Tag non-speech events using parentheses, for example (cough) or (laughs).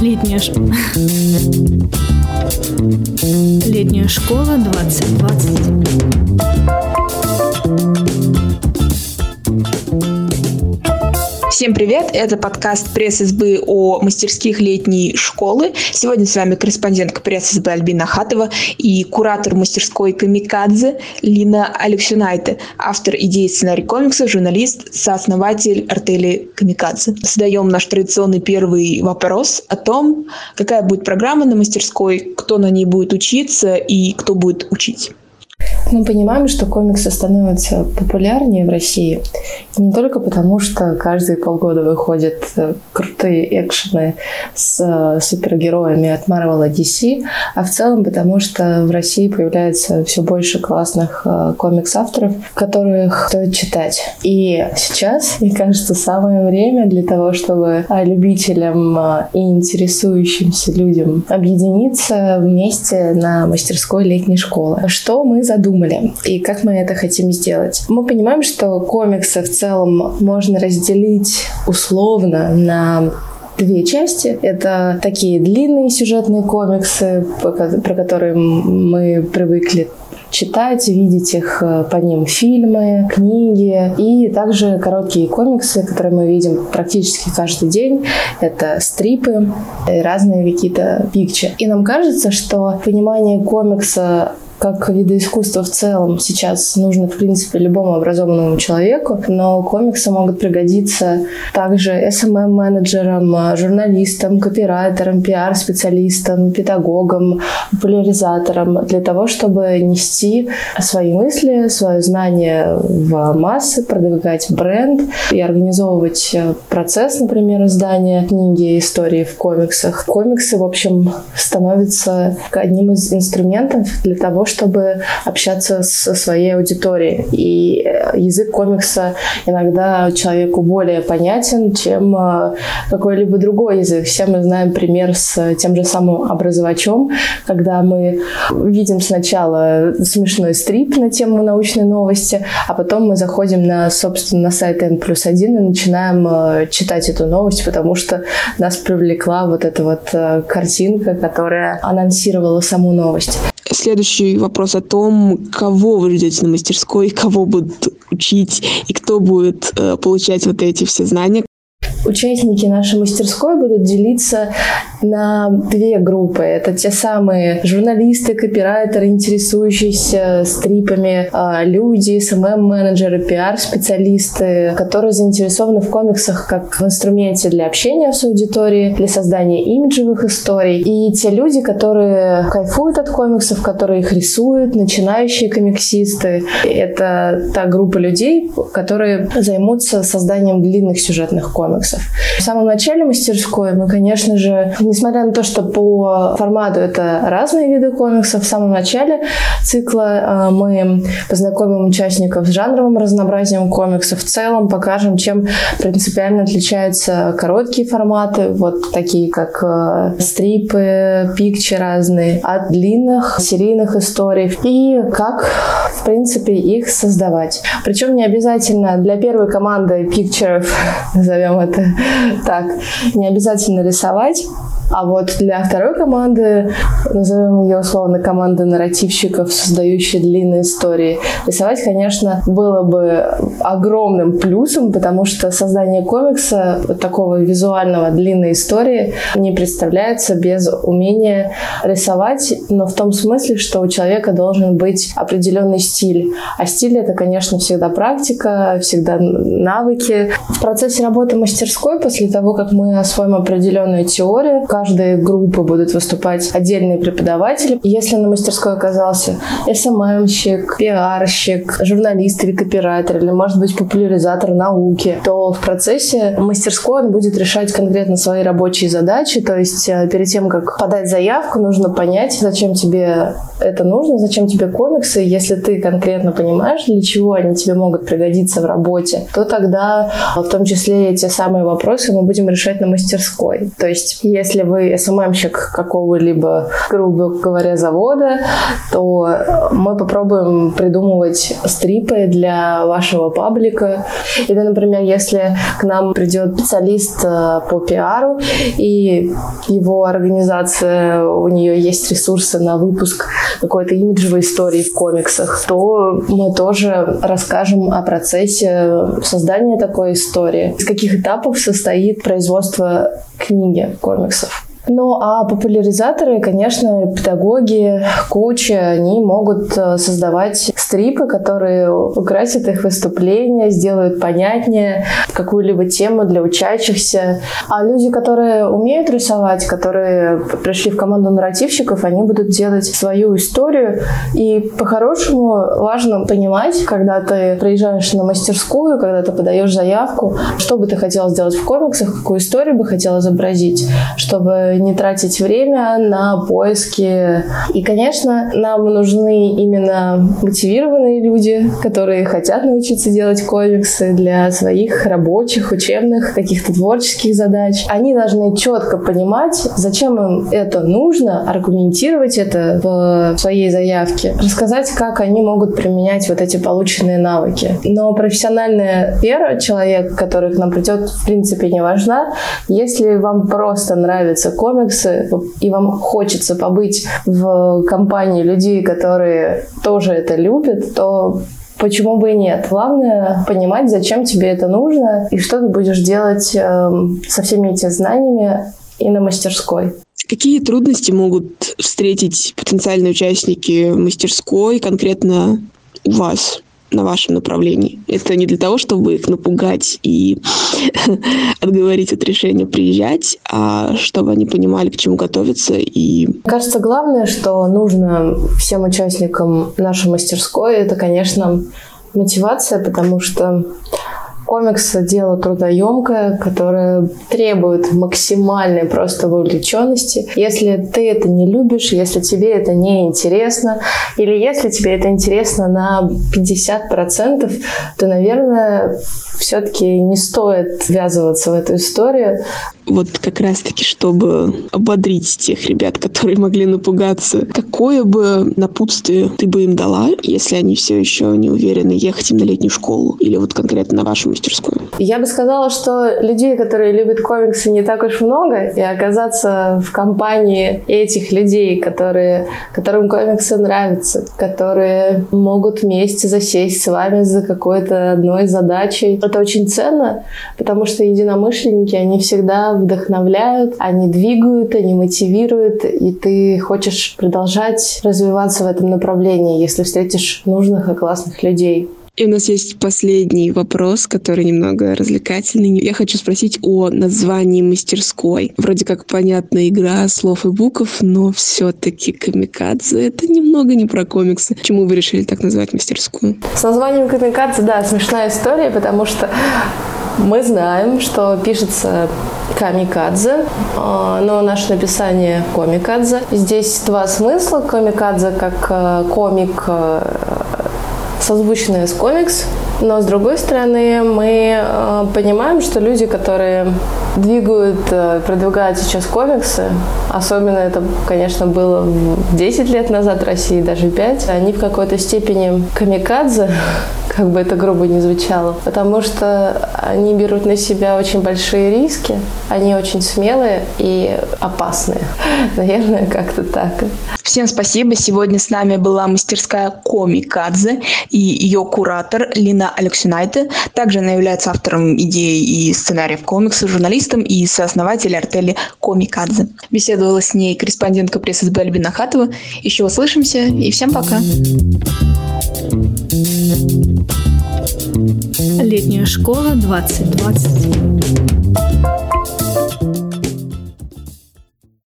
Летняя, ш... (laughs) Летняя школа 2020. Всем привет! Это подкаст пресс-избы о мастерских летней школы. Сегодня с вами корреспондентка пресс-избы Альбина Хатова и куратор мастерской Камикадзе Лина Алексюнайте, автор идеи сценарий комикса, журналист, сооснователь артели Камикадзе. Задаем наш традиционный первый вопрос о том, какая будет программа на мастерской, кто на ней будет учиться и кто будет учить. Мы понимаем, что комиксы становятся популярнее в России не только потому, что каждые полгода выходят э, крутые экшены с э, супергероями от Marvel и DC, а в целом потому, что в России появляется все больше классных э, комикс-авторов, которых стоит читать. И сейчас, мне кажется, самое время для того, чтобы любителям и интересующимся людям объединиться вместе на мастерской летней школы. Что мы задумали и как мы это хотим сделать? Мы понимаем, что комиксы в целом целом можно разделить условно на две части. Это такие длинные сюжетные комиксы, про которые мы привыкли читать, видеть их э, по ним фильмы, книги и также короткие комиксы, которые мы видим практически каждый день. Это стрипы, разные какие-то пикчи. И нам кажется, что понимание комикса как вида искусства в целом сейчас нужно, в принципе, любому образованному человеку, но комиксы могут пригодиться также SMM-менеджерам, журналистам, копирайтерам, пиар-специалистам, педагогам, популяризаторам для того, чтобы нести свои мысли, свое знание в массы, продвигать бренд и организовывать процесс, например, издания книги, истории в комиксах. Комиксы, в общем, становятся одним из инструментов для того, чтобы общаться со своей аудиторией. И э, язык комикса иногда человеку более понятен, чем э, какой-либо другой язык. Все мы знаем пример с тем же самым образовачом, когда мы видим сначала смешной стрип на тему научной новости, а потом мы заходим на, собственно, на сайт N плюс один и начинаем э, читать эту новость, потому что нас привлекла вот эта вот картинка, которая анонсировала саму новость. Следующий вопрос о том, кого вы ждете на мастерской, кого будут учить и кто будет э, получать вот эти все знания. Участники нашей мастерской будут делиться на две группы. Это те самые журналисты, копирайтеры, интересующиеся стрипами, а, люди, СММ-менеджеры, пиар-специалисты, которые заинтересованы в комиксах как в инструменте для общения с аудиторией, для создания имиджевых историй. И те люди, которые кайфуют от комиксов, которые их рисуют, начинающие комиксисты. Это та группа людей, которые займутся созданием длинных сюжетных комиксов. В самом начале мастерской мы, конечно же, несмотря на то, что по формату это разные виды комиксов, в самом начале цикла э, мы познакомим участников с жанровым разнообразием комиксов, в целом покажем, чем принципиально отличаются короткие форматы, вот такие как э, стрипы, пикчи разные, от длинных серийных историй и как, в принципе, их создавать. Причем не обязательно для первой команды пикчеров, (laughs) назовем это так, не обязательно рисовать. А вот для второй команды, назовем ее условно команда нарративщиков, создающие длинные истории, рисовать, конечно, было бы огромным плюсом, потому что создание комикса, такого визуального длинной истории, не представляется без умения рисовать, но в том смысле, что у человека должен быть определенный стиль. А стиль это, конечно, всегда практика, всегда навыки. В процессе работы мастерской, после того, как мы освоим определенную теорию, каждой группы будут выступать отдельные преподаватели. Если на мастерской оказался СММщик, пиарщик, журналист или копирайтер, или, может быть, популяризатор науки, то в процессе мастерской он будет решать конкретно свои рабочие задачи. То есть э, перед тем, как подать заявку, нужно понять, зачем тебе это нужно, зачем тебе комиксы, если ты конкретно понимаешь, для чего они тебе могут пригодиться в работе, то тогда в том числе эти самые вопросы мы будем решать на мастерской. То есть, если вы СММщик какого-либо, грубо говоря, завода, то мы попробуем придумывать стрипы для вашего паблика. Или, например, если к нам придет специалист э, по пиару, и его организация, у нее есть ресурсы на выпуск какой-то имиджевой истории в комиксах, то мы тоже расскажем о процессе создания такой истории, из каких этапов состоит производство книги комиксов. Ну, а популяризаторы, конечно, педагоги, коучи, они могут э, создавать стрипы, которые украсят их выступления, сделают понятнее какую-либо тему для учащихся. А люди, которые умеют рисовать, которые пришли в команду нарративщиков, они будут делать свою историю. И по-хорошему важно понимать, когда ты приезжаешь на мастерскую, когда ты подаешь заявку, что бы ты хотел сделать в комиксах, какую историю бы хотел изобразить, чтобы не тратить время на поиски. И, конечно, нам нужны именно мотивированные люди, которые хотят научиться делать комиксы для своих рабочих, учебных, каких-то творческих задач. Они должны четко понимать, зачем им это нужно, аргументировать это в своей заявке, рассказать, как они могут применять вот эти полученные навыки. Но профессиональная вера человека, который к нам придет, в принципе, не важна. Если вам просто нравится комиксы, и вам хочется побыть в компании людей, которые тоже это любят, то Почему бы и нет? Главное понимать, зачем тебе это нужно и что ты будешь делать э, со всеми этими знаниями и на мастерской. Какие трудности могут встретить потенциальные участники мастерской конкретно у вас? На вашем направлении. Это не для того, чтобы их напугать и (laughs) отговорить от решения приезжать, а чтобы они понимали, к чему готовиться. И... Мне кажется, главное, что нужно всем участникам нашей мастерской, это, конечно, мотивация, потому что Комикс — дело трудоемкое, которое требует максимальной просто вовлеченности. Если ты это не любишь, если тебе это не интересно, или если тебе это интересно на 50%, то, наверное, все-таки не стоит ввязываться в эту историю. Вот как раз-таки, чтобы ободрить тех ребят, которые могли напугаться, какое бы напутствие ты бы им дала, если они все еще не уверены, ехать им на летнюю школу или вот конкретно на вашу мастерскую? Я бы сказала, что людей, которые любят комиксы, не так уж много, и оказаться в компании этих людей, которые, которым комиксы нравятся, которые могут вместе засесть с вами за какой-то одной задачей, это очень ценно, потому что единомышленники, они всегда вдохновляют, они двигают, они мотивируют, и ты хочешь продолжать развиваться в этом направлении, если встретишь нужных и классных людей. И у нас есть последний вопрос, который немного развлекательный. Я хочу спросить о названии мастерской. Вроде как понятная игра слов и букв, но все-таки камикадзе — это немного не про комиксы. Почему вы решили так назвать мастерскую? С названием камикадзе, да, смешная история, потому что мы знаем, что пишется камикадзе, а, но наше написание комикадзе. Здесь два смысла. Комикадзе как э, комик созвучные с комикс, но с другой стороны мы э, понимаем, что люди, которые двигают, э, продвигают сейчас комиксы, особенно это, конечно, было 10 лет назад в России, даже 5, они в какой-то степени камикадзе, как бы это грубо не звучало, потому что они берут на себя очень большие риски, они очень смелые и опасные. (laughs) Наверное, как-то так. Всем спасибо. Сегодня с нами была мастерская Комикадзе и ее куратор Лина Алексюнайте. Также она является автором идей и сценариев комиксов, журналистом и сооснователь артели Комикадзе. Беседовала с ней корреспондентка прессы СБ Альбина Хатова. Еще услышимся и всем пока. Летняя школа 2020.